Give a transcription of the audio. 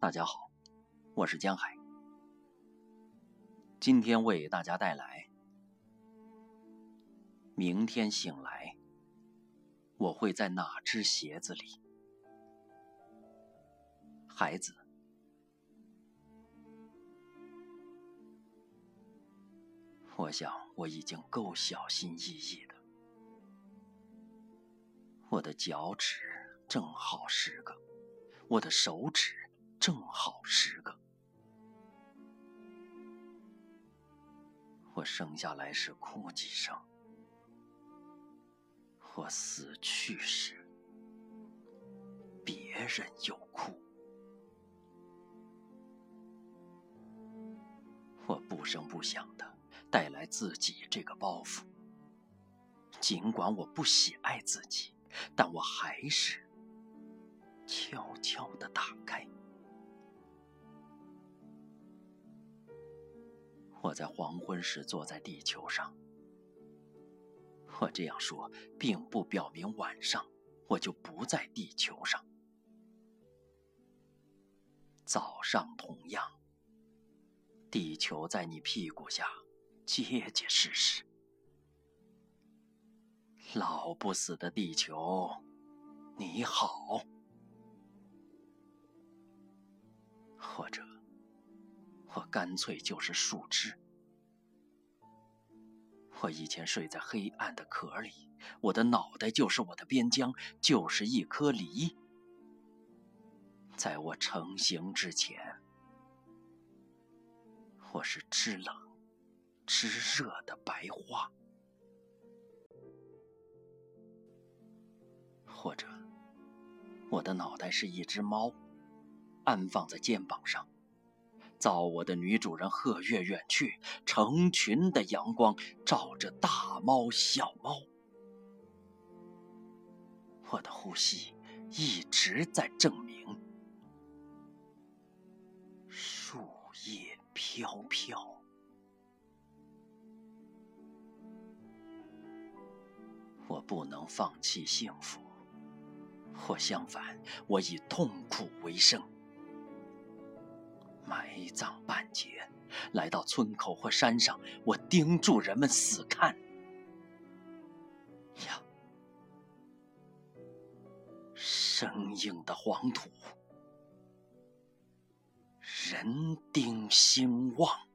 大家好，我是江海。今天为大家带来：明天醒来，我会在哪只鞋子里？孩子，我想我已经够小心翼翼的。我的脚趾正好十个，我的手指。正好十个。我生下来时哭几声，我死去时别人又哭。我不声不响的带来自己这个包袱，尽管我不喜爱自己，但我还是悄悄的打开。我在黄昏时坐在地球上。我这样说，并不表明晚上我就不在地球上。早上同样，地球在你屁股下结结实实。老不死的地球，你好。或者。我干脆就是树枝。我以前睡在黑暗的壳里，我的脑袋就是我的边疆，就是一颗梨。在我成型之前，我是知冷、知热的白花，或者我的脑袋是一只猫，安放在肩膀上。造我的女主人贺月远去，成群的阳光照着大猫小猫。我的呼吸一直在证明，树叶飘飘。我不能放弃幸福，或相反，我以痛苦为生。埋葬半截，来到村口或山上，我盯住人们死看。呀，生硬的黄土，人丁兴旺。